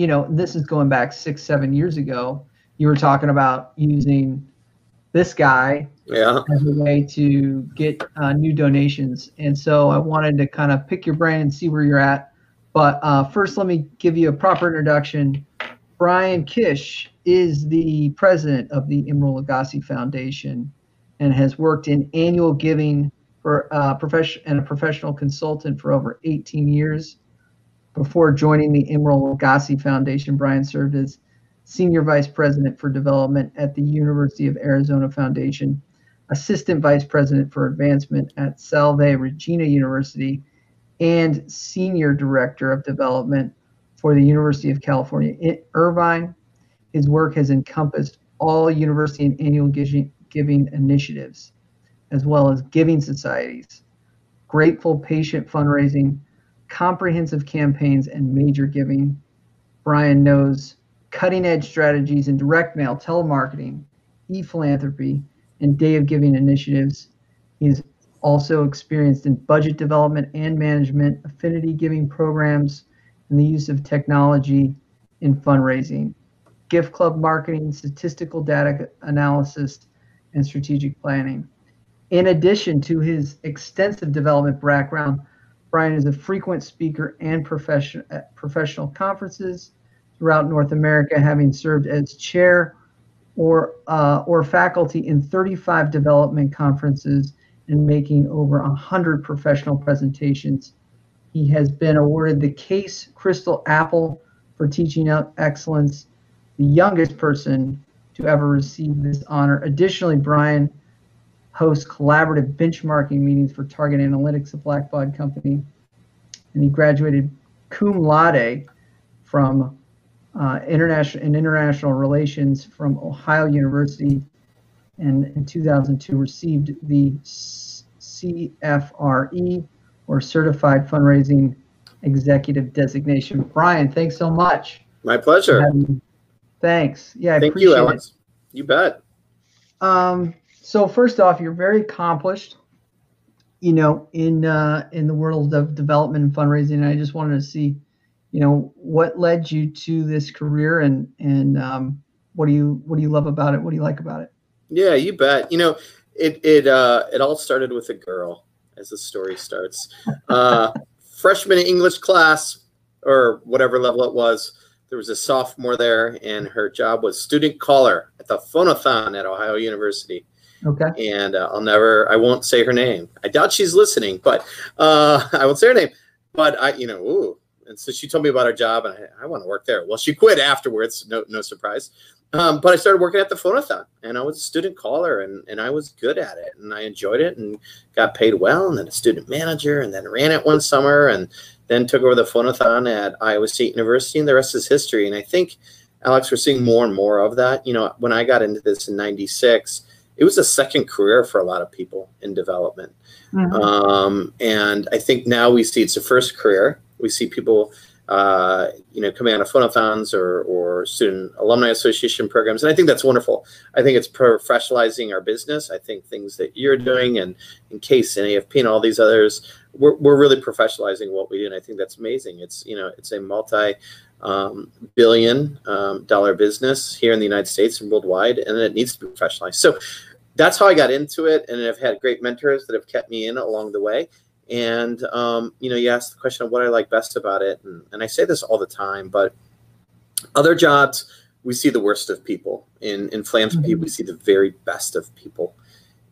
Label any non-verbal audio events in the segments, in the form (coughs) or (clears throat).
you know, this is going back six, seven years ago. You were talking about using this guy yeah. as a way to get uh, new donations. And so I wanted to kind of pick your brain and see where you're at. But uh, first, let me give you a proper introduction. Brian Kish is the president of the Emeril Lagasse Foundation and has worked in annual giving for uh, profession and a professional consultant for over 18 years. Before joining the Emeril Lagasse Foundation, Brian served as senior vice president for development at the University of Arizona Foundation, assistant vice president for advancement at Salve Regina University, and senior director of development for the University of California in Irvine. His work has encompassed all university and annual giving initiatives, as well as giving societies, grateful patient fundraising, comprehensive campaigns, and major giving. Brian knows cutting edge strategies in direct mail, telemarketing, e philanthropy, and day of giving initiatives. He's also experienced in budget development and management, affinity giving programs, and the use of technology in fundraising, gift club marketing, statistical data analysis, and strategic planning. In addition to his extensive development background, Brian is a frequent speaker and profession, at professional conferences throughout North America, having served as chair or, uh, or faculty in 35 development conferences and making over 100 professional presentations. He has been awarded the CASE Crystal Apple for teaching excellence, the youngest person to ever receive this honor. Additionally, Brian hosts collaborative benchmarking meetings for Target Analytics, a Blackbaud company, and he graduated cum laude from uh, international in international relations from Ohio University, and in 2002 received the CFRE or Certified Fundraising Executive designation. Brian, thanks so much. My pleasure. Thanks. Yeah, I thank you, Alex. It. You bet. Um, so first off, you're very accomplished. You know, in uh, in the world of development and fundraising. I just wanted to see you know what led you to this career and and um, what do you what do you love about it what do you like about it yeah you bet you know it it uh it all started with a girl as the story starts uh (laughs) freshman english class or whatever level it was there was a sophomore there and her job was student caller at the phonathon at ohio university okay and uh, i'll never i won't say her name i doubt she's listening but uh (laughs) i won't say her name but i you know ooh and so she told me about her job, and I, I want to work there. Well, she quit afterwards. No, no surprise. Um, but I started working at the phonathon, and I was a student caller, and, and I was good at it, and I enjoyed it, and got paid well, and then a student manager, and then ran it one summer, and then took over the phonathon at Iowa State University, and the rest is history. And I think, Alex, we're seeing more and more of that. You know, when I got into this in '96, it was a second career for a lot of people in development, mm-hmm. um, and I think now we see it's a first career we see people, uh, you know, coming out of phonathons or, or student alumni association programs. And I think that's wonderful. I think it's professionalizing our business. I think things that you're doing and in CASE and AFP and all these others, we're, we're really professionalizing what we do. And I think that's amazing. It's, you know, it's a multi um, billion um, dollar business here in the United States and worldwide, and it needs to be professionalized. So that's how I got into it. And I've had great mentors that have kept me in along the way. And um, you know, you asked the question of what I like best about it, and, and I say this all the time, but other jobs we see the worst of people. In in philanthropy, mm-hmm. we see the very best of people,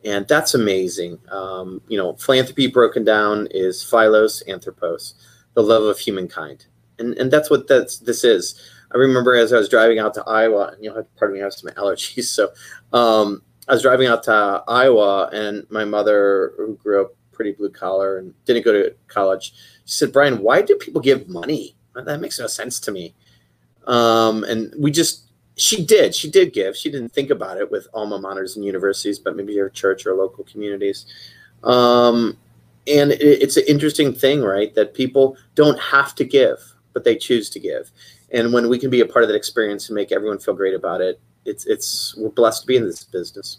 and that's amazing. Um, you know, philanthropy broken down is philos anthropos, the love of humankind, and and that's what that's this is. I remember as I was driving out to Iowa, and you know, pardon me, I have some allergies, (laughs) so um, I was driving out to Iowa, and my mother, who grew up pretty blue collar and didn't go to college. She said, Brian, why do people give money? That makes no sense to me. Um, and we just, she did, she did give. She didn't think about it with alma maters and universities, but maybe your church or local communities. Um, and it, it's an interesting thing, right? That people don't have to give, but they choose to give. And when we can be a part of that experience and make everyone feel great about it, it's, it's, we're blessed to be in this business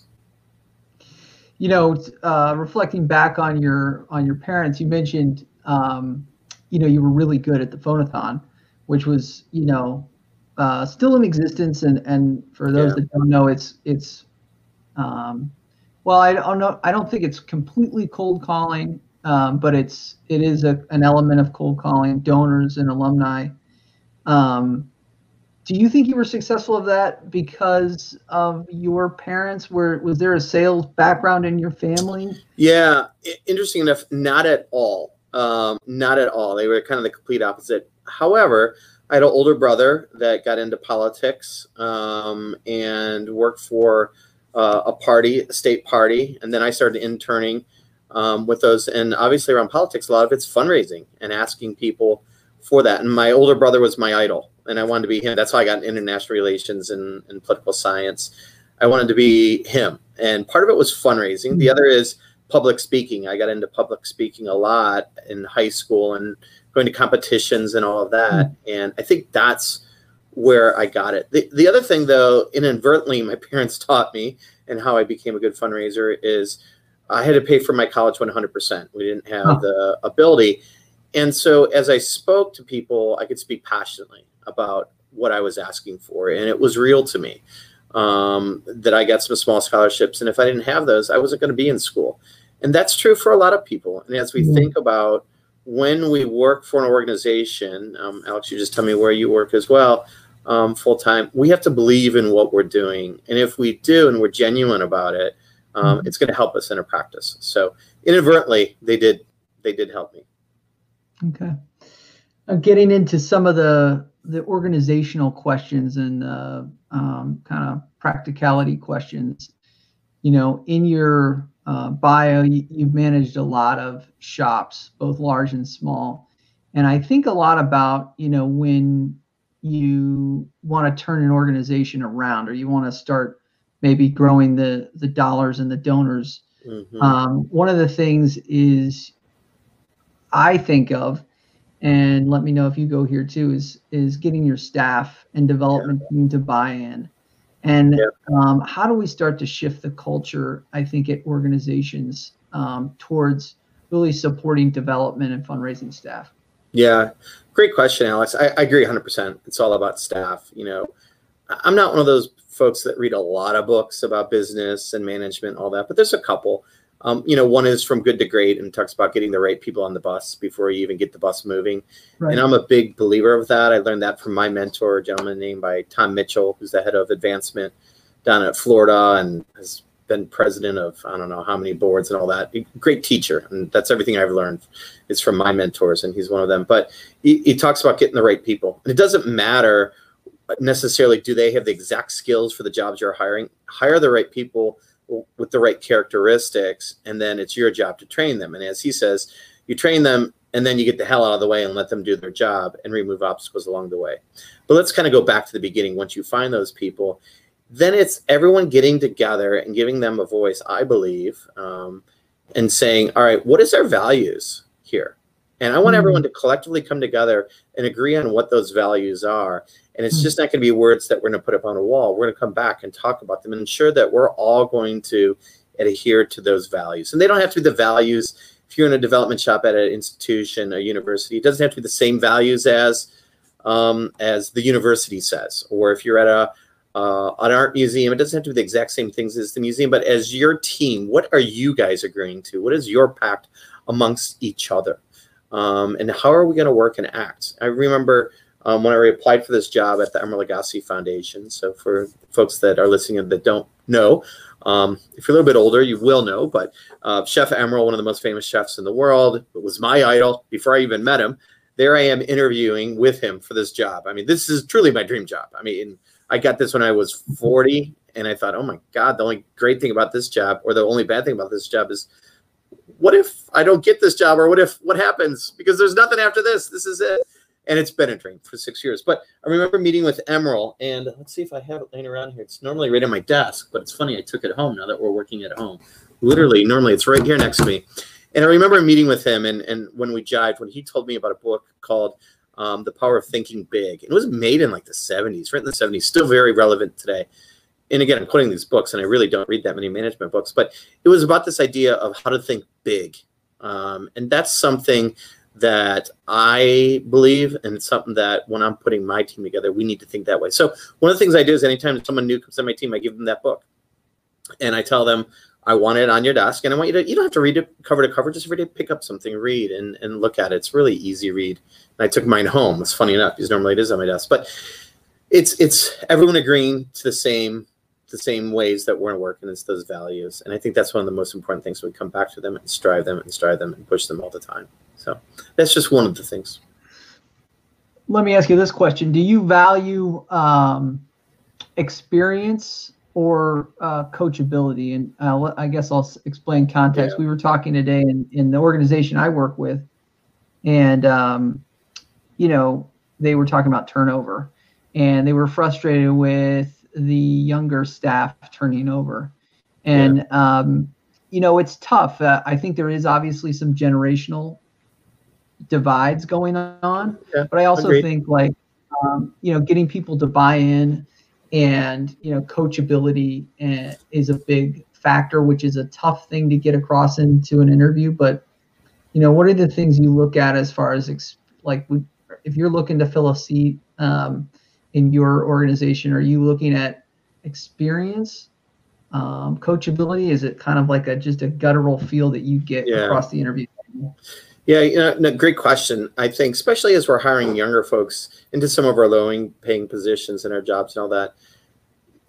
you know, uh, reflecting back on your on your parents, you mentioned, um, you know, you were really good at the phonathon, which was, you know, uh, still in existence, and and for those Yeah. that don't know, it's it's um, well, I don't know. I don't think it's completely cold calling, um, but it's it is a, an element of cold calling donors and alumni. Um, do you think you were successful of that because of your parents? Were was there a sales background in your family? Yeah, interesting enough, not at all. Um, not at all. They were kind of the complete opposite. However, I had an older brother that got into politics um, and worked for uh, a party, a state party, and then I started interning um, with those. And obviously, around politics, a lot of it's fundraising and asking people for that. And my older brother was my idol, and I wanted to be him. That's how I got international relations and, and political science. I wanted to be him, and part of it was fundraising. The mm-hmm. other is public speaking. I got into public speaking a lot in high school and going to competitions and all of that. Mm-hmm. And I think that's where I got it. The, the other thing, though, inadvertently, my (laughs) parents taught me and how I became a good fundraiser is I had to pay for my college 100%. We didn't have the ability. And so as I spoke to people, I could speak passionately about what I was asking for. And it was real to me um, that I got some small scholarships. And if I didn't have those, I wasn't going to be in school. And that's true for a lot of people. And as we Yeah. think about when we work for an organization, um, Alex, you just tell me where you work as well, um, full time, we have to believe in what we're doing. And if we do and we're genuine about it, um, Mhm. it's going to help us in our practice. So inadvertently, they did they did help me. Okay. Uh, getting into some of the the organizational questions and uh, um, kind of practicality questions. You know, in your uh, bio, you, you've managed a lot of shops, both large and small, and I think a lot about you know when you want to turn an organization around or you want to start maybe growing the the dollars and the donors Mhm. um, one of the things is I think of, and let me know if you go here too, is is getting your staff and development team to buy in, and Yeah. um, how do we start to shift the culture? I think at organizations um, towards really supporting development and fundraising staff. Yeah, great question, Alex. I, I agree 100%. It's all about staff. You know, I'm not one of those folks that read a lot of books about business and management, all that, but there's a couple. Um, you know, one is From Good to Great and talks about getting the right people on the bus before you even get the bus moving. Right. And I'm a big believer of that. I learned that from my mentor, a gentleman named by Tom Mitchell, who's the head of advancement down at Florida and has been president of I don't know how many boards and all that. Great teacher, and that's everything I've learned is from my mentors, and he's one of them. But he, he talks about getting the right people, and it doesn't matter necessarily do they have the exact skills for the jobs you're hiring. Hire the right people with the right characteristics, and then it's your job to train them. And as he says, you train them and then you get the hell out of the way and let them do their job and remove obstacles along the way. But let's kind of go back to the beginning. Once you find those people, then it's everyone getting together and giving them a voice, I believe, um, and saying, all right, what is our values here? And I want Mhm. everyone to collectively come together and agree on what those values are. And it's Mhm. just not going to be words that we're going to put up on a wall. We're going to come back and talk about them and ensure that we're all going to adhere to those values. And they don't have to be the values if you're in a development shop at an institution, a university, it doesn't have to be the same values as um, as the university says. Or if you're at a uh, an art museum, it doesn't have to be the exact same things as the museum. But as your team, what are you guys agreeing to? What is your pact amongst each other? Um, and how are we going to work and act? I remember um, when I applied for this job at the Emeril Lagasse Foundation. So for folks that are listening and that don't know, um, if you're a little bit older, you will know. But uh, Chef Emeril, one of the most famous chefs in the world, was my idol before I even met him. There I am interviewing with him for this job. I mean, this is truly my dream job. I mean, I got this when I was 40, and I thought, oh my God, the only great thing about this job, or the only bad thing about this job, is what if I don't get this job, or what if what happens? Because there's nothing after this. This is it. And it's been a dream for six years. But I remember meeting with Emeril, and let's see if I have it laying around here. It's normally right on my desk, but it's funny. I took it home now that we're working at home. Literally, normally it's right here next to me. And I remember meeting with him, and, and when we jived, when he told me about a book called um, The Power of Thinking Big. It was made in like the 70s, right in the 70s, still very relevant today. And again, I'm quoting these books, and I really don't read that many management books, but it was about this idea of how to think big. Um, and that's something that I believe, and it's something that when I'm putting my team together, we need to think that way. So one of the things I do is anytime someone new comes on my team, I give them that book, and I tell them I want it on your desk, and I want you to you don't have to read it cover to cover, just read it, pick up something, read, and and look at it. It's really easy read. And I took mine home. It's funny enough because normally it is on my desk, but it's it's everyone agreeing to the same the same ways that we're working it's those values. And i think that's one of the most important things we come back to them and strive them and strive them and push them all the time. So that's just one of the things. Let me ask you this question. Do you value um, experience or uh, coachability? And uh, i guess i'll explain context. Yeah. we were talking today in, in the organization i work with and um, you know they were talking about turnover and they were frustrated with the younger staff turning over. And yeah. um, you know, it's tough. Uh, I think there is obviously some generational divides going on, yeah, but I also agreed. think like um, you know, getting people to buy in and you know, coachability uh, is a big factor, which is a tough thing to get across into an interview. But you know, what are the things you look at as far as ex- like if you're looking to fill a seat? Um, in your organization? Are you looking at experience, um, coachability? Is it kind of like a just a guttural feel that you get yeah. across the interview? Yeah, you know, no, great question. I think, especially as we're hiring younger folks into some of our low paying positions and our jobs and all that.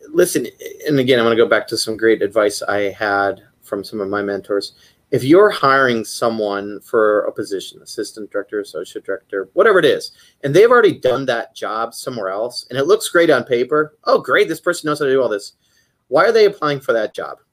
Listen, and again, I'm going to go back to some great advice I had from some of my mentors if you're hiring someone for a position, assistant director, associate director, whatever it is, and they've already done that job somewhere else and it looks great on paper, oh, great, this person knows how to do all this. Why are they applying for that job? (laughs)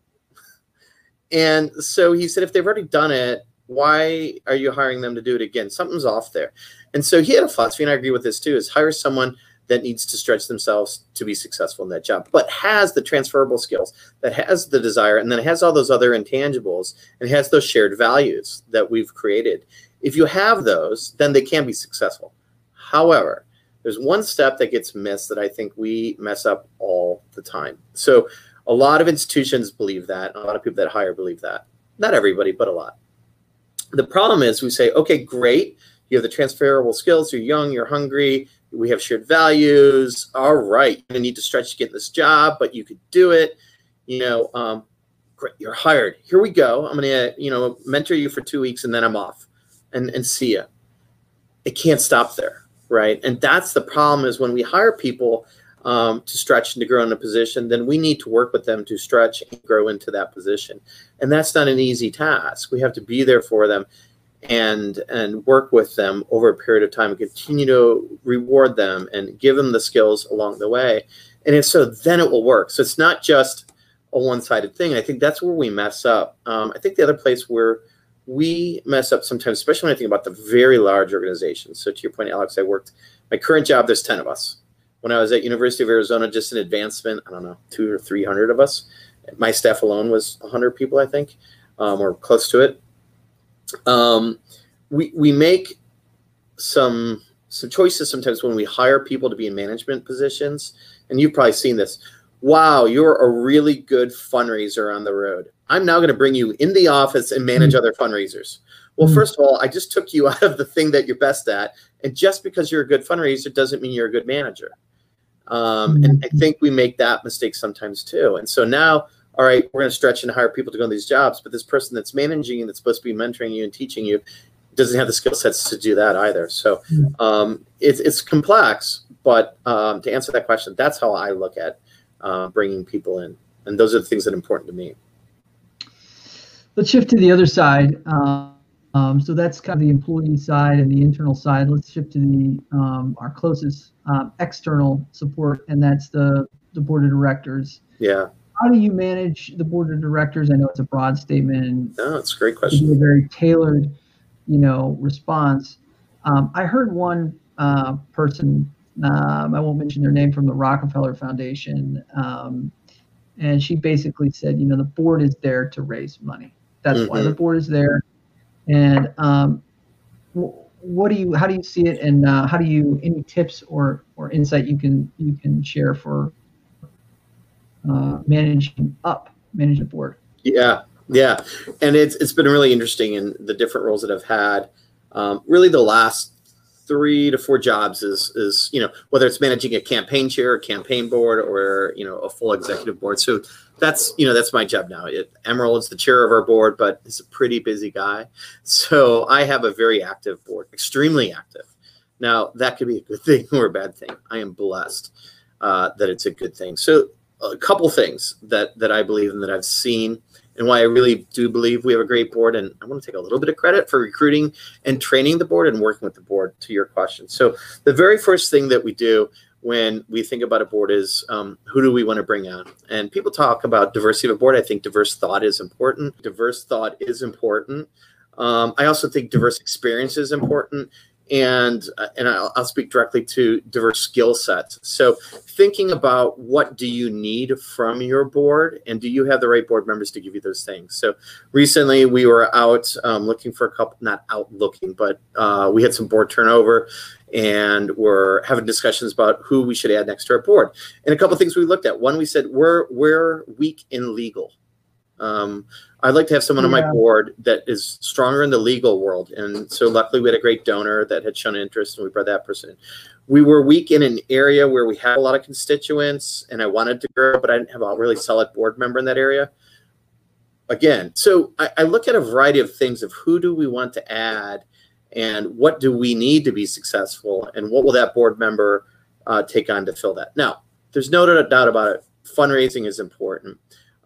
And so he said, if they've already done it, why are you hiring them to do it again? Something's off there. And so he had a philosophy, and I agree with this too, is hire someone that needs to stretch themselves to be successful in that job, but has the transferable skills, that has the desire, and then has all those other intangibles and has those shared values that we've created. If you have those, then they can be successful. However, there's one step that gets missed that I think we mess up all the time. So a lot of institutions believe that, a lot of people that hire believe that. Not everybody, but a lot. The problem is we say, okay, great, you have the transferable skills, you're young, you're hungry, we have shared values. All right, you're need to stretch to get this job, but you could do it. You know, um, great, you're hired. Here we go. I'm gonna, you know, mentor you for two weeks, and then I'm off, and and see ya. It can't stop there, right? And that's the problem is when we hire people um, to stretch and to grow in a position, then we need to work with them to stretch and grow into that position, and that's not an easy task. We have to be there for them and and work with them over a period of time and continue to reward them and give them the skills along the way. And if so then it will work. So it's not just a one-sided thing. I think that's where we mess up. Um, i think the other place where we mess up sometimes especially when i think about the very large organizations. So to your point alex i worked my current job there's 10 of us. When i was at university of arizona just an advancement i don't know two or 300 of us. My staff alone was 100 people i think um, or close to it um, we we make some some choices sometimes when we hire people to be in management positions, and you've probably seen this. Wow, you're a really good fundraiser on the road. I'm now going to bring you in the office and manage mm-hmm. other fundraisers. Well, mm-hmm. first of all, I just took you (laughs) out of the thing that you're best at, and just because you're a good fundraiser doesn't mean you're a good manager. Um, mm-hmm. And I think we make that mistake sometimes too. And so now all right, we're going to stretch and hire people to go on these jobs, but this person that's managing you, that's supposed to be mentoring you and teaching you, doesn't have the skill sets to do that either. So um, it's it's complex, but um, to answer that question, that's how I look at uh, bringing people in, and those are the things that are important to me. Let's shift to the other side. Um, so that's kind of the employee side and the internal side. Let's shift to the um, our closest um, external support, and that's the the board of directors. Yeah how do you manage the board of directors? I know it's a broad statement. No, it's a great question. A very tailored, you know, response. Um, I heard one uh, person, um, I won't mention their name, from the Rockefeller Foundation, um, and she basically said, you know, the board is there to raise money. That's mm-hmm. why the mm-hmm. board is there. And um, what do you, how do you see it, and uh, how do you, any tips or or insight you can you can share for uh, managing up, management board. Yeah, yeah, and it's it's been really interesting in the different roles that I've had. Um, really, the last three to four jobs is is you know whether it's managing a campaign chair, a campaign board, or you know a full executive board. So that's you know that's my job now. It, Emeril's the chair of our board, but he's a pretty busy guy. So I have a very active board, extremely active. Now that could be a good (laughs) thing or a bad thing. I am blessed uh, that it's a good thing. So a couple things that that I believe and that I've seen and why I really do believe we have a great board. And I want to take a little bit of credit for recruiting and training the board and working with the board to your question. So the very first thing that we do when we think about a board is um, who do we want to bring on? And people talk about diversity of a board. I think diverse thought is important. Diverse thought is important. Um, I also think diverse experience is important and uh, and I'll, I'll, speak directly to diverse skill sets. So thinking about what do you need from your board, and do you have the right board members to give you those things? So recently we were out um, looking for a couple, not out looking, but uh, we had some board turnover, and we're having discussions about who we should add next to our board. And a couple things we looked at. One, we said we're we're weak in legal. Um, I'd like to have someone on my board that is stronger in the legal world. And so luckily we had a great donor that had shown interest and we brought that person in. We were weak in an area where we had a lot of constituents and I wanted to grow, but I didn't have a really solid board member in that area. Again, so I, I look at a variety of things of who do we want to add and what do we need to be successful and what will that board member uh, take on to fill that. Now, there's no doubt about it. Fundraising is important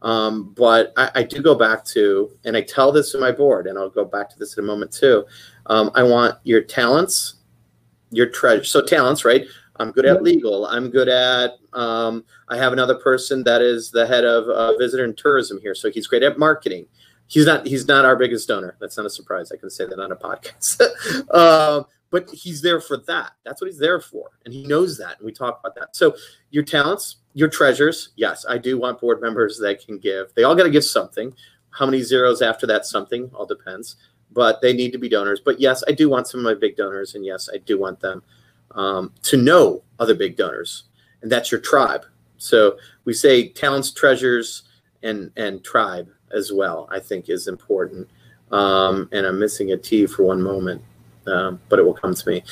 um, but I, I, do go back to, and I tell this to my board, and I'll go back to this in a moment too. Um, I want your talents, your treasure. So talents, right? I'm good at legal. I'm good at. Um, I have another person that is the head of uh, visitor and tourism here, so he's great at marketing. He's not. He's not our biggest donor. That's not a surprise. I can say that on a podcast. uh, (laughs) but he's there for that. That's what he's there for, and he knows that. And we talk about that. So your talents, your treasures, yes, I do want board members that can give. They all got to give something. How many zeros after that something all depends, but they need to be donors. But yes, I do want some of my big donors, and yes, I do want them um, to know other big donors, and that's your tribe. So we say talents, treasures, and and tribe as well. I think is important. Um, and I'm missing a T for one moment, um, but it will come to me.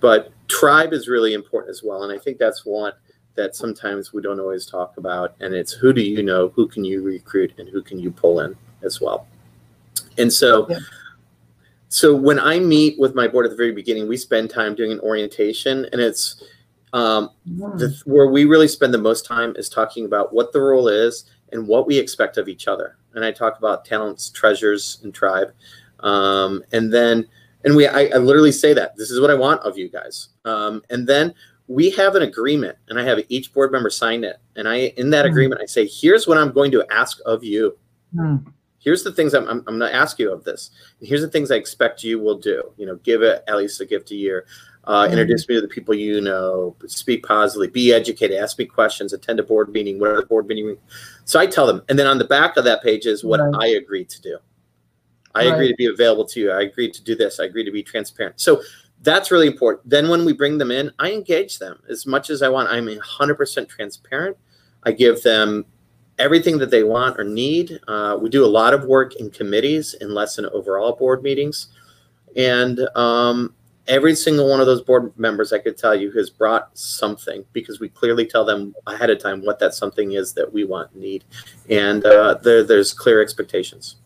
But tribe is really important as well, and I think that's one that sometimes we don't always talk about, and it's who do you know, who can you recruit, and who can you pull in as well. And so, yeah. so when I meet with my board at the very beginning, we spend time doing an orientation, and it's um, the, where we really spend the most time is talking about what the role is and what we expect of each other. And I talk about talents, treasures, and tribe, um, and then and we I, I, literally say that this is what I want of you guys. Um, and then we have an agreement and I have each board member sign it. And I, in that mm. agreement, I say, here's what I'm going to ask of you. Mm. Here's the things I'm, I'm, I'm going to ask you of this. And here's the things I expect you will do. You know, give it at least a gift a year. Uh, mm. Introduce me to the people you know. Speak positively. Be educated. Ask me questions. Attend a board meeting. Whatever board meeting. So I tell them, and then on the back of that page is what right. I agree to do. I right. agree to be available to you. I agree to do this. I agree to be transparent. So that's really important. Then when we bring them in, I engage them as much as I want. I'm 100% transparent. I give them everything that they want or need. Uh, we do a lot of work in committees and less in overall board meetings. And um, every single one of those board members, I could tell you, has brought something because we clearly tell them ahead of time what that something is that we want and need. And uh, there, there's clear expectations.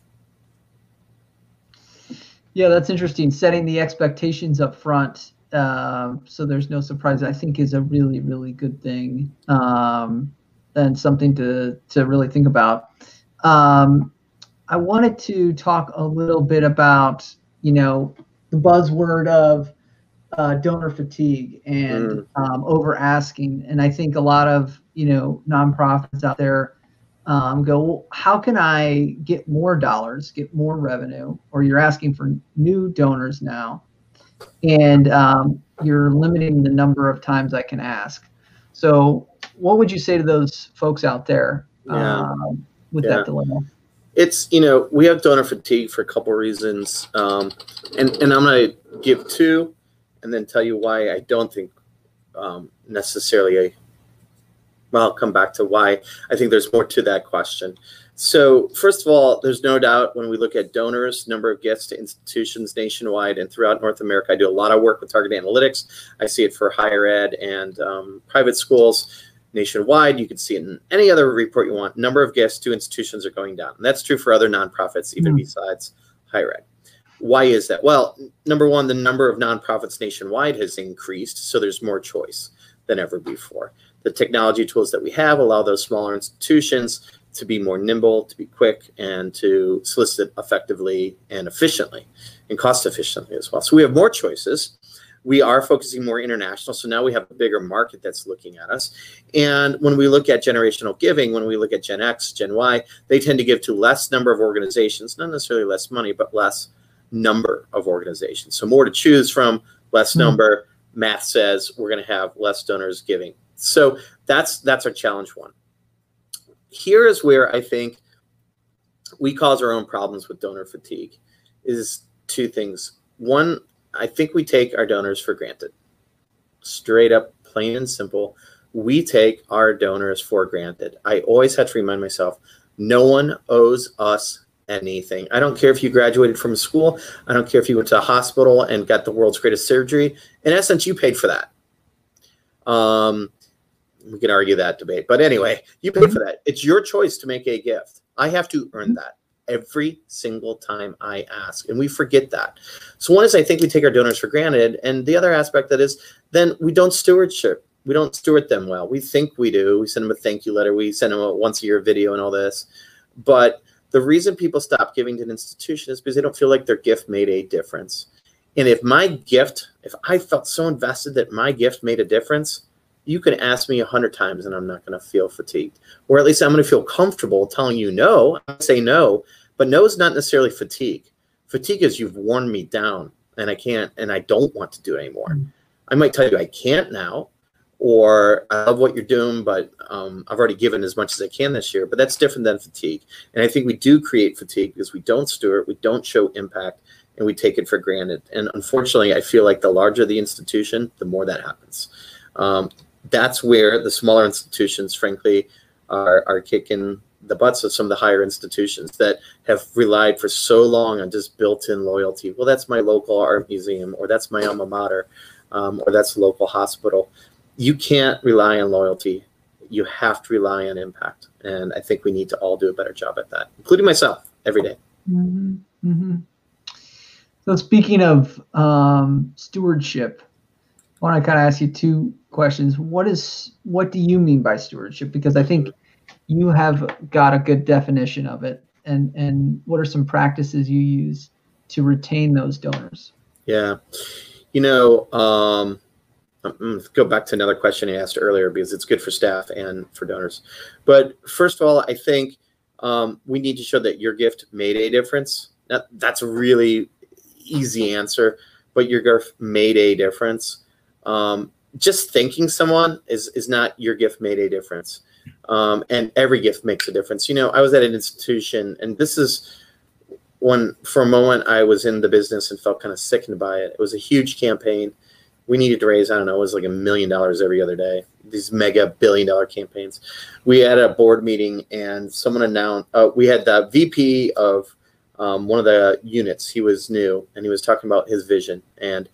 Yeah, that's interesting. Setting the expectations up front uh, so there's no surprise, I think is a really, really good thing um, and something to, to really think about. Um, I wanted to talk a little bit about, you know, the buzzword of uh, donor fatigue and mm. um, over asking. And I think a lot of, you know, nonprofits out there um, go, well, how can I get more dollars, get more revenue? Or you're asking for new donors now, and um, you're limiting the number of times I can ask. So, what would you say to those folks out there yeah. um, with yeah. that dilemma? It's you know we have donor fatigue for a couple reasons, um, and and I'm going to give two, and then tell you why I don't think um, necessarily I'll come back to why I think there's more to that question. So, first of all, there's no doubt when we look at donors, number of gifts to institutions nationwide and throughout North America, I do a lot of work with target analytics. I see it for higher ed and um, private schools nationwide. You can see it in any other report you want. Number of gifts to institutions are going down. And that's true for other nonprofits, even mm. besides higher ed. Why is that? Well, number one, the number of nonprofits nationwide has increased, so there's more choice than ever before. The technology tools that we have allow those smaller institutions to be more nimble, to be quick, and to solicit effectively and efficiently and cost efficiently as well. So we have more choices. We are focusing more international. So now we have a bigger market that's looking at us. And when we look at generational giving, when we look at Gen X, Gen Y, they tend to give to less number of organizations, not necessarily less money, but less number of organizations. So more to choose from, less mm-hmm. number. Math says we're going to have less donors giving. So that's that's our challenge one here is where I think we cause our own problems with donor fatigue is two things. One, I think we take our donors for granted. Straight up, plain and simple. We take our donors for granted. I always have to remind myself no one owes us anything. I don't care if you graduated from school. I don't care if you went to a hospital and got the world's greatest surgery. In essence, you paid for that. Um, we can argue that debate. But anyway, you pay for that. It's your choice to make a gift. I have to earn that every single time I ask. And we forget that. So one is I think we take our donors for granted. And the other aspect that is then we don't stewardship. We don't steward them well. We think we do. We send them a thank you letter. We send them a once a year video and all this. But the reason people stop giving to an institution is because they don't feel like their gift made a difference. And if my gift, if I felt so invested that my gift made a difference, you can ask me a hundred times and I'm not going to feel fatigued, or at least I'm going to feel comfortable telling you no. I say no, but no is not necessarily fatigue. Fatigue is you've worn me down and I can't and I don't want to do it anymore. Mm-hmm. I might tell you I can't now, or I love what you're doing, but um, I've already given as much as I can this year. But that's different than fatigue. And I think we do create fatigue because we don't steward, we don't show impact, and we take it for granted. And unfortunately, I feel like the larger the institution, the more that happens. Um, that's where the smaller institutions, frankly, are, are kicking the butts of some of the higher institutions that have relied for so long on just built-in loyalty. Well, that's my local art museum, or that's my alma mater, um, or that's local hospital. You can't rely on loyalty. You have to rely on impact, and I think we need to all do a better job at that, including myself every day. Mm-hmm. Mm-hmm. So, speaking of um, stewardship, I want to kind of ask you two questions. What is what do you mean by stewardship? Because I think you have got a good definition of it. And and what are some practices you use to retain those donors? Yeah, you know, um, go back to another question I asked earlier because it's good for staff and for donors. But first of all, I think um, we need to show that your gift made a difference. That, that's a really easy answer, but your gift made a difference um, just thanking someone is is not your gift made a difference. Um, and every gift makes a difference. You know i was at an institution and this is when for a moment i was in the business and felt kind of sickened by it. It was a huge campaign. We needed to raise i don't know it was like a million dollars every other day. These mega billion dollar campaigns. We had a board meeting and someone announced uh, we had the vp of um, one of the units. He was new and he was talking about his vision. And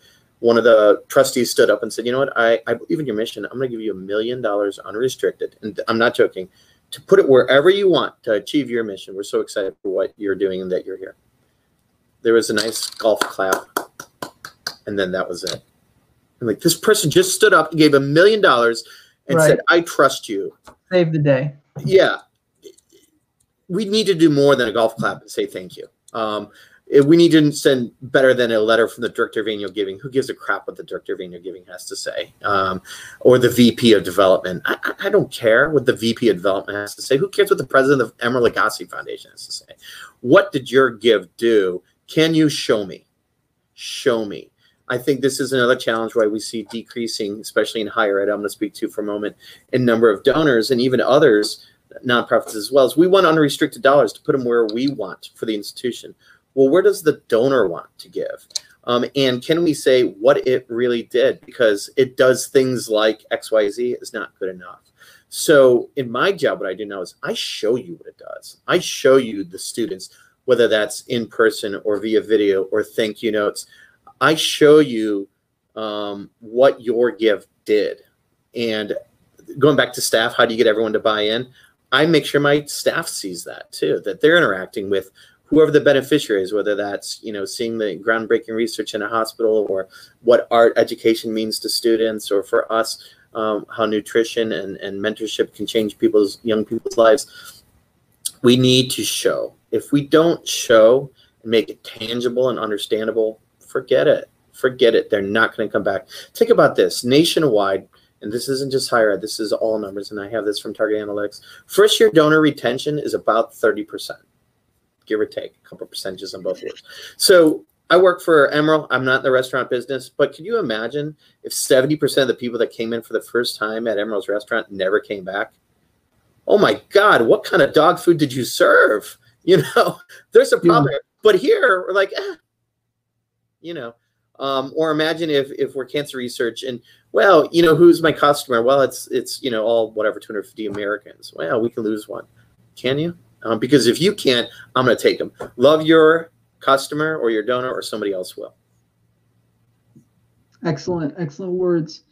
one of the trustees stood up and said, "You know what? I, I believe in your mission. I'm going to give you a million dollars unrestricted, and I'm not joking, to put it wherever you want to achieve your mission. We're so excited for what you're doing and that you're here." There was a nice golf clap, and then that was it. And like this person just stood up and gave a million dollars and right. said, "I trust you." Save the day. Yeah, we need to do more than a golf clap and say thank you. Um, we need to send better than a letter from the director of annual giving. Who gives a crap what the director of annual giving has to say? Um, or the VP of development. I, I, don't care what the VP of development has to say. Who cares what the president of Emeril Lagasse Foundation has to say? What did your give do? Can you show me? Show me. I think this is another challenge why we see decreasing, especially in higher ed. I'm going to speak to for a moment, in number of donors and even others, nonprofits as well. As we want unrestricted dollars to put them where we want for the institution well, where does the donor want to give? Um, and can we say what it really did? Because it does things like XYZ is not good enough. So in my job, what I do now is I show you what it does. I show you the students, whether that's in person or via video or thank you notes. I show you um, what your gift did. And going back to staff, how do you get everyone to buy in? I make sure my staff sees that too, that they're interacting with whoever the beneficiary is, whether that's you know seeing the groundbreaking research in a hospital or what art education means to students, or for us, um, how nutrition and, and mentorship can change people's young people's lives. We need to show. If we don't show and make it tangible and understandable, forget it. Forget it. They're not going to come back. Think about this nationwide and this isn't just higher ed, this is all numbers, and I have this from Target Analytics. First year donor retention is about 30%, give or take a couple percentages on both years. So I work for Emeril. I'm not in the restaurant business, but can you imagine if 70% of the people that came in for the first time at Emeril's restaurant never came back? Oh my God, what kind of dog food did you serve? (laughs) You know, there's a problem. Yeah. But here, we're like, eh, you know, um, or imagine if if we're cancer research and well, you know, who's my customer? Well, it's it's you know all whatever 250 Americans. Well, we can lose one. Can you? Um, because if you can't, I'm going to take them. Love your customer or your donor, or somebody else will. Excellent, excellent words.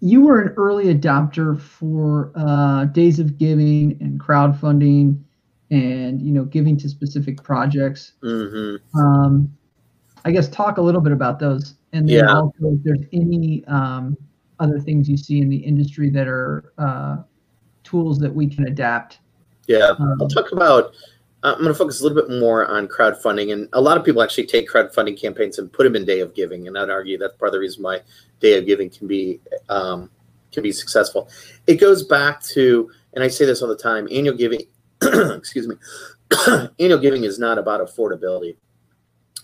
You were an early adopter for uh, Days of Giving and crowdfunding, and you know, giving to specific projects. Mm-hmm. Um, I guess talk a little bit about those, and then yeah. also if there's any um, other things you see in the industry that are uh, tools that we can adapt. Yeah, um, I'll talk about. I'm going to focus a little bit more on crowdfunding, and a lot of people actually take crowdfunding campaigns and put them in Day of Giving, and I'd argue that's part of the reason why Day of Giving can be um, can be successful. It goes back to, and I say this all the time: annual giving. (clears throat) excuse me. (coughs) annual giving is not about affordability.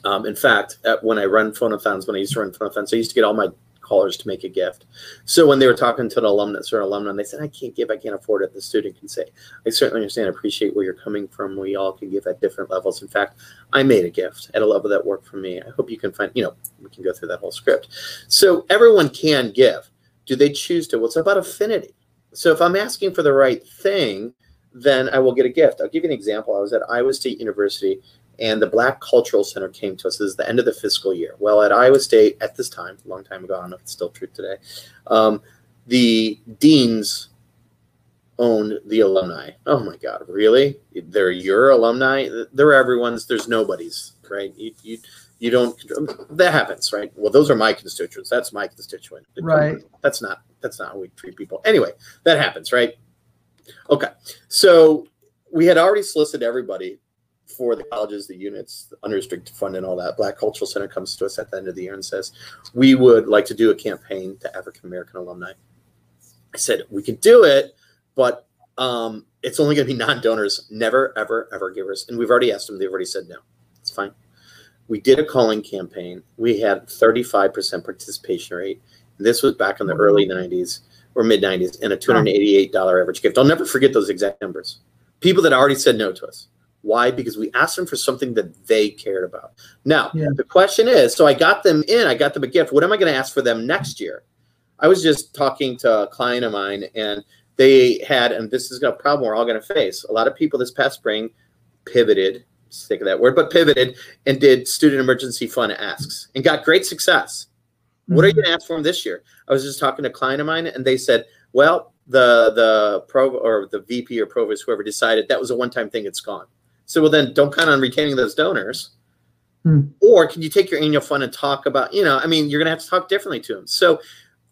Um, in fact, when I run phonathons, when I used to run phonathons, I used to get all my callers to make a gift. So when they were talking to an alumnus or an alumni, they said, I can't give, I can't afford it. The student can say, I certainly understand, appreciate where you're coming from. We all can give at different levels. In fact, I made a gift at a level that worked for me. I hope you can find, you know, we can go through that whole script. So everyone can give. Do they choose to? Well, it's about affinity. So if I'm asking for the right thing, then I will get a gift. I'll give you an example. I was at Iowa State University and the Black Cultural Center came to us. This is the end of the fiscal year. Well, at Iowa State at this time, a long time ago, I don't know if it's still true today, um, the deans owned the alumni. Oh my God, really? They're your alumni? They're everyone's. There's nobody's, right? You, you, you don't. That happens, right? Well, those are my constituents. That's my constituent. Right. That's not. That's not how we treat people. Anyway, that happens, right? Okay. So we had already solicited everybody for the colleges, the units, the unrestricted fund, and all that. Black Cultural Center comes to us at the end of the year and says, We would like to do a campaign to African American alumni. I said, We can do it, but um, it's only going to be non donors, never, ever, ever givers. And we've already asked them, they've already said no. It's fine. We did a calling campaign. We had 35% participation rate. This was back in the early 90s or mid 90s and a $288 average gift. I'll never forget those exact numbers. People that already said no to us. Why? Because we asked them for something that they cared about. Now, yeah. the question is so I got them in, I got them a gift. What am I going to ask for them next year? I was just talking to a client of mine, and they had, and this is a problem we're all going to face. A lot of people this past spring pivoted, sick of that word, but pivoted and did student emergency fund asks and got great success. Mm-hmm. What are you going to ask for them this year? I was just talking to a client of mine, and they said, well, the the pro or the VP or provost, whoever decided that was a one time thing, it's gone. So well, then don't count on retaining those donors. Hmm. Or can you take your annual fund and talk about, you know, I mean, you're going to have to talk differently to them. So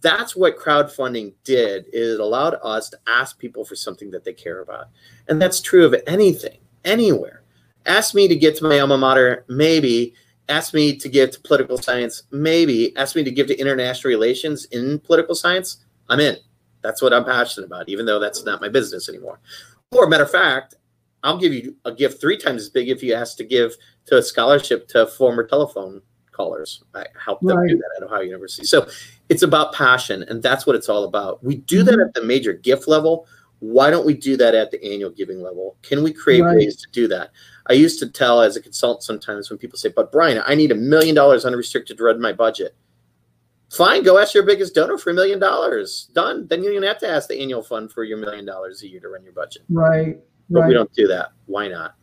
that's what crowdfunding did. It allowed us to ask people for something that they care about. And that's true of anything, anywhere. Ask me to get to my alma mater, maybe. Ask me to give to political science, maybe. Ask me to give to international relations in political science, I'm in. That's what I'm passionate about, even though that's not my business anymore. Or, matter of fact, I'll give you a gift three times as big if you ask to give to a scholarship to former telephone callers. I helped them right. do that at Ohio University. So it's about passion, and that's what it's all about. We do that mm-hmm. at the major gift level. Why don't we do that at the annual giving level? Can we create Right. ways to do that? I used to tell as a consultant sometimes when people say, "But Brian, I need a million dollars unrestricted to run my budget." Fine, go ask your biggest donor for a million dollars. Done. Then you don't have to ask the annual fund for your million dollars a year to run your budget Right. But we don't do that. Why not?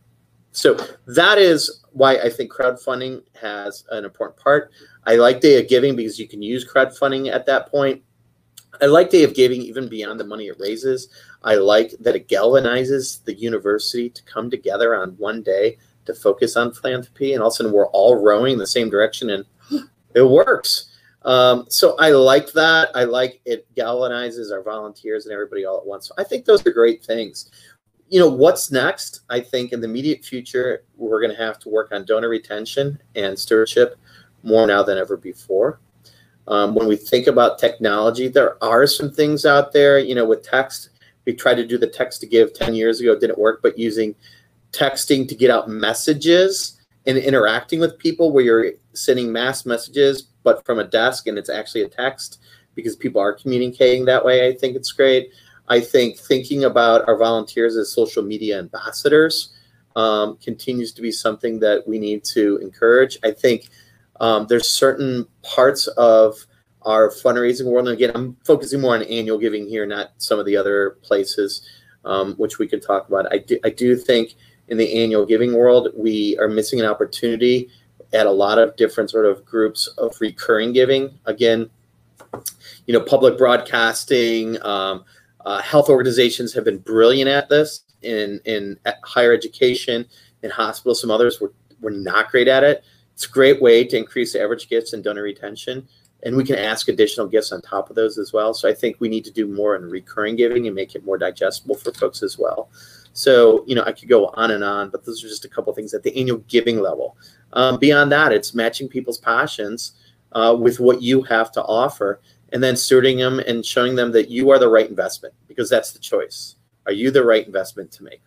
So that is why I think crowdfunding has an important part. I like Day of Giving because you can use crowdfunding at that point. I like Day of Giving even beyond the money it raises. I like that it galvanizes the university to come together on one day to focus on philanthropy, and all of a sudden we're all rowing in the same direction, and (gasps) it works. Um, so I like that. I like it galvanizes our volunteers and everybody all at once. So I think those are great things you know what's next? I think in the immediate future we're going to have to work on donor retention and stewardship more now than ever before. Um, when we think about technology there are some things out there you know with text. We tried to do the text to give 10 years ago it didn't work but using texting to get out messages and interacting with people where you're sending mass messages but from a desk and it's actually a text because people are communicating that way i think it's great I think thinking about our volunteers as social media ambassadors um, continues to be something that we need to encourage. I think um, there's certain parts of our fundraising world, and again, I'm focusing more on annual giving here, not some of the other places, um, which we could talk about. I do, I do think in the annual giving world, we are missing an opportunity at a lot of different sort of groups of recurring giving. Again, you know, public broadcasting, um, uh, health organizations have been brilliant at this in in higher education, in hospitals. Some others were were not great at it. It's a great way to increase average gifts and donor retention, and we can ask additional gifts on top of those as well. So I think we need to do more in recurring giving and make it more digestible for folks as well. So you know I could go on and on, but those are just a couple things at the annual giving level. Um, beyond that, it's matching people's passions uh, with what you have to offer and then suiting them and showing them that you are the right investment because that's the choice. Are you the right investment to make?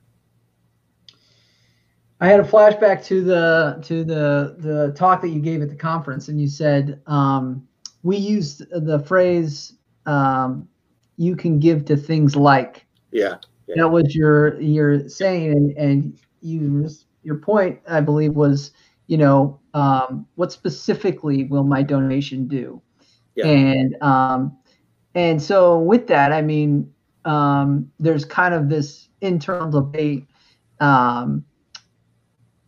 I had a flashback to the to the the talk that you gave at the conference, and you said um, we used the phrase um, "you can give to things like." Yeah, yeah. That was your your saying, and and you your point, I believe, was you know um, what specifically will my donation do? Yeah. And um, and so with that, I mean, um, there's kind of this internal debate. Um,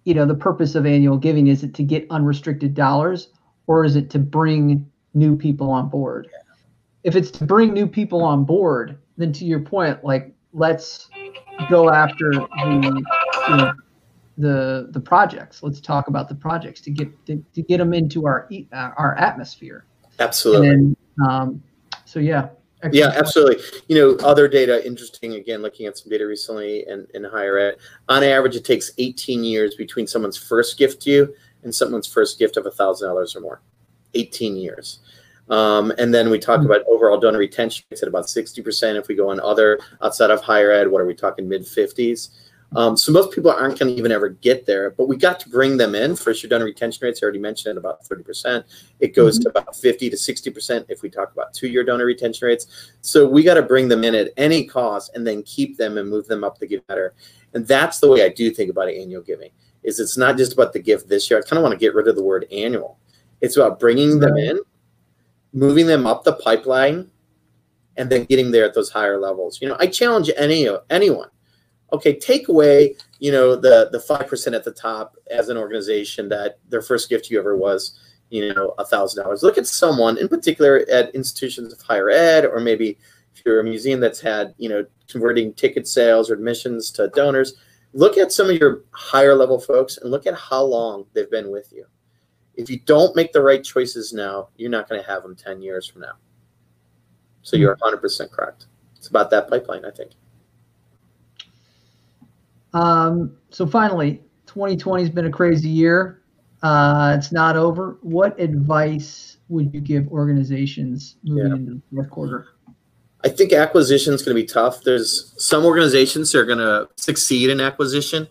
you know, the purpose of annual giving is it to get unrestricted dollars, or is it to bring new people on board? If it's to bring new people on board, then to your point, like let's go after the you know, the the projects. Let's talk about the projects to get to, to get them into our uh, our atmosphere. Absolutely. Then, um, so yeah. Yeah, excellent point. absolutely. You know, other data, interesting, again, looking at some data recently in, in higher ed, on average, it takes 18 years between someone's first gift to you and someone's first gift of $1,000 or more. 18 years. Um, and then we talk Mhm. about overall donor retention rates at about 60%. If we go on other outside of higher ed, what are we talking mid 50s? Um, so most people aren't going to even ever get there, but we got to bring them in. First year donor retention rates, I already mentioned, about 30%. It goes to about 50 to 60% if we talk about two year donor retention rates. So we got to bring them in at any cost and then keep them and move them up the give ladder. And that's the way I do think about annual giving. Is it's not just about the gift this year. I kind of want to get rid of the word annual. It's about bringing them in, moving them up the pipeline, and then getting there at those higher levels. You know, I challenge any anyone. Okay, take away you know the the five percent at the top as an organization that their first gift you ever was you know a thousand dollars. Look at someone in particular at institutions of higher ed, or maybe if you're a museum that's had you know converting ticket sales or admissions to donors. Look at some of your higher level folks and look at how long they've been with you. If you don't make the right choices now, you're not going to have them 10 years from now. So you're 100% correct. It's about that pipeline, I think. Um, so finally, 2020 has been a crazy year. Uh, it's not over. What advice would you give organizations moving Yeah. into the fourth quarter? I think acquisition is going to be tough. There's some organizations that are going to succeed in acquisition.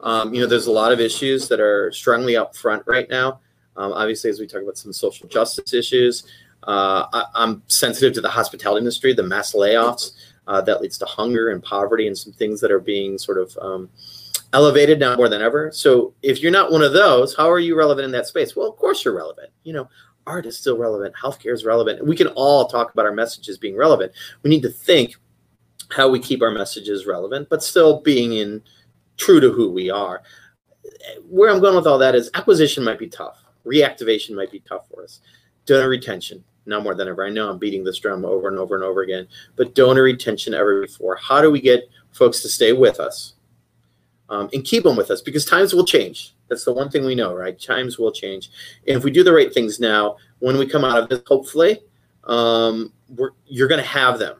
Um, you know, there's a lot of issues that are strongly up front right now. Um, obviously, as we talk about some social justice issues, uh, I, I'm sensitive to the hospitality industry, the mass layoffs. Uh, that leads to hunger and poverty and some things that are being sort of um, elevated now more than ever. So if you're not one of those, how are you relevant in that space? Well, of course you're relevant. You know, art is still relevant, healthcare is relevant. We can all talk about our messages being relevant. We need to think how we keep our messages relevant, but still being in true to who we are. Where I'm going with all that is acquisition might be tough, reactivation might be tough for us, donor retention now more than ever. I know I'm beating this drum over and over and over again, but donor retention ever before. How do we get folks to stay with us um, and keep them with us? Because times will change. That's the one thing we know, right? Times will change. And if we do the right things now, when we come out of this, hopefully, um, you're going to have them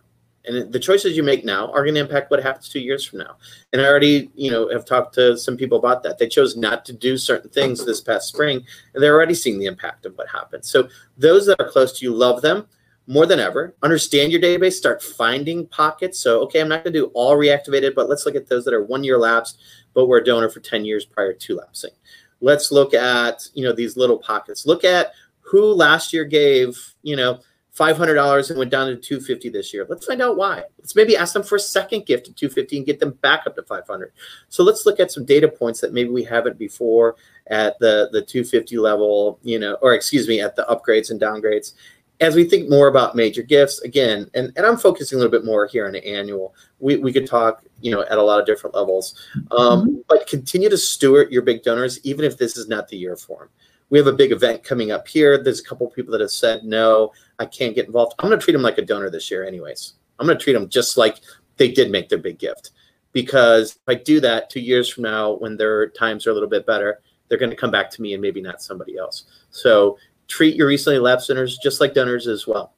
and the choices you make now are going to impact what happens two years from now. And I already, you know, have talked to some people about that. They chose not to do certain things this past spring, and they're already seeing the impact of what happened. So those that are close to you, love them more than ever. Understand your database. Start finding pockets. So, okay, I'm not going to do all reactivated, but let's look at those that are one year lapsed, but were a donor for 10 years prior to lapsing. Let's look at, you know, these little pockets. Look at who last year gave, you know, $500 and went down to 250 this year. Let's find out why. Let's maybe ask them for a second gift at 250 and get them back up to 500. So let's look at some data points that maybe we haven't before at the the 250 level, you know, or excuse me, at the upgrades and downgrades. As we think more about major gifts, again, and, and I'm focusing a little bit more here on the annual. We, we could talk, you know, at a lot of different levels. Um, mm-hmm. But continue to steward your big donors, even if this is not the year for them we have a big event coming up here. There's a couple people that have said, no, I can't get involved. I'm going to treat them like a donor this year, anyways. I'm going to treat them just like they did make their big gift. Because if I do that two years from now, when their times are a little bit better, they're going to come back to me and maybe not somebody else. So treat your recently lapsed donors just like donors as well.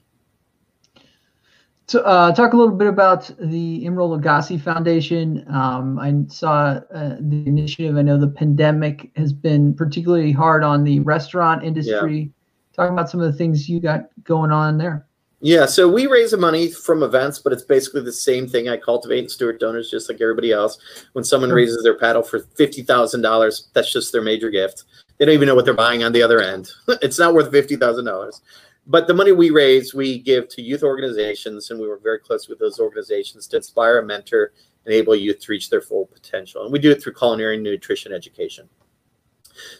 So, uh, talk a little bit about the Emeril Lagasse Foundation. Um, I saw uh, the initiative. I know the pandemic has been particularly hard on the restaurant industry. Yeah. Talk about some of the things you got going on there. Yeah, so we raise the money from events, but it's basically the same thing. I cultivate and steward donors just like everybody else. When someone raises their paddle for fifty thousand dollars, that's just their major gift. They don't even know what they're buying on the other end. (laughs) it's not worth fifty thousand dollars but the money we raise, we give to youth organizations, and we work very close with those organizations to inspire, mentor, and enable youth to reach their full potential. And we do it through culinary and nutrition education.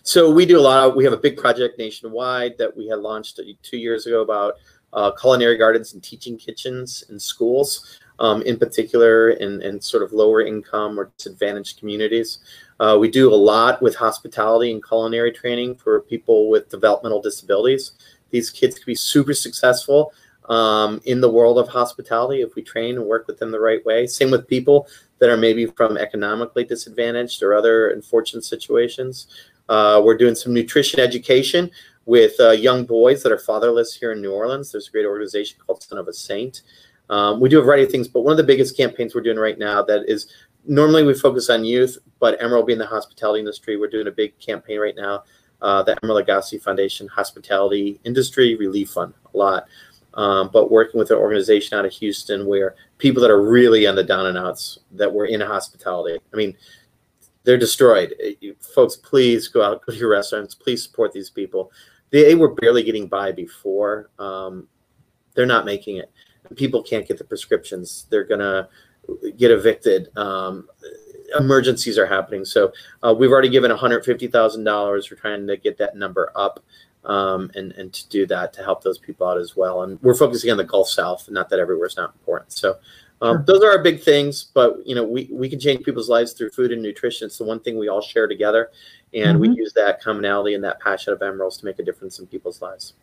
So we do a lot of, we have a big project nationwide that we had launched two years ago about uh, culinary gardens and teaching kitchens in schools, um, in particular in, in sort of lower income or disadvantaged communities. Uh, we do a lot with hospitality and culinary training for people with developmental disabilities. These kids could be super successful um, in the world of hospitality if we train and work with them the right way. Same with people that are maybe from economically disadvantaged or other unfortunate situations. Uh, we're doing some nutrition education with uh, young boys that are fatherless here in New Orleans. There's a great organization called Son of a Saint. Um, we do a variety of things, but one of the biggest campaigns we're doing right now that is normally we focus on youth, but Emeril being the hospitality industry, we're doing a big campaign right now uh, the Emeril Lagasse Foundation Hospitality Industry Relief Fund a lot. Um, but working with an organization out of Houston where people that are really on the down and outs that were in hospitality, I mean, they're destroyed. Uh, folks, please go out, go to your restaurants. Please support these people. They were barely getting by before. Um, they're not making it. People can't get the prescriptions. They're gonna get evicted. Um, emergencies are happening. So uh, we've already given $150,000. We're trying to get that number up um, and, and to do that to help those people out as well. And we're focusing on the Gulf South, not that everywhere is not important. So um, sure. those are our big things, but you know, we, we can change people's lives through food and nutrition. It's the one thing we all share together. And mm-hmm. we use that commonality and that passion of Emeril's to make a difference in people's lives.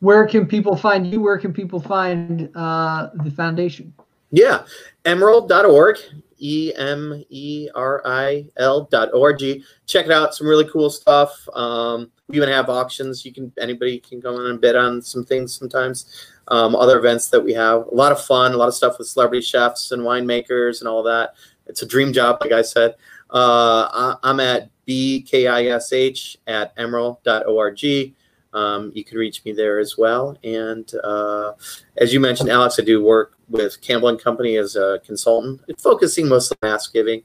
Where can people find you? Where can people find uh, the foundation? Yeah, emeril.org. E M E R I L dot org. Check it out. Some really cool stuff. Um, we even have auctions. You can anybody can go in and bid on some things sometimes. Um, other events that we have. A lot of fun. A lot of stuff with celebrity chefs and winemakers and all that. It's a dream job, like I said. Uh, I'm at bkish at emeril.org. Um, you can reach me there as well. And uh, as you mentioned, Alex, I do work with Campbell and Company as a consultant, focusing mostly on mask giving,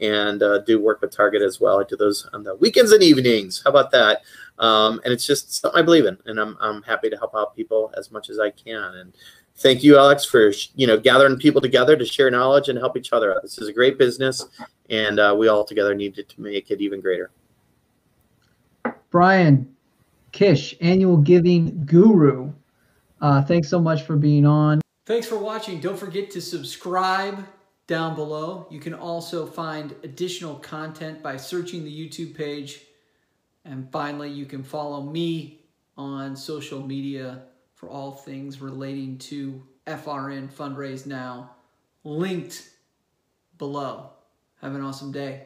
and uh, do work with Target as well. I do those on the weekends and evenings. How about that? Um, and it's just something I believe in, and I'm, I'm happy to help out people as much as I can. And thank you, Alex, for you know gathering people together to share knowledge and help each other out. This is a great business, and uh, we all together need to make it even greater. Brian Kish, annual giving guru. Uh, thanks so much for being on. Thanks for watching. Don't forget to subscribe down below. You can also find additional content by searching the YouTube page. And finally, you can follow me on social media for all things relating to FRN Fundraise Now, linked below. Have an awesome day.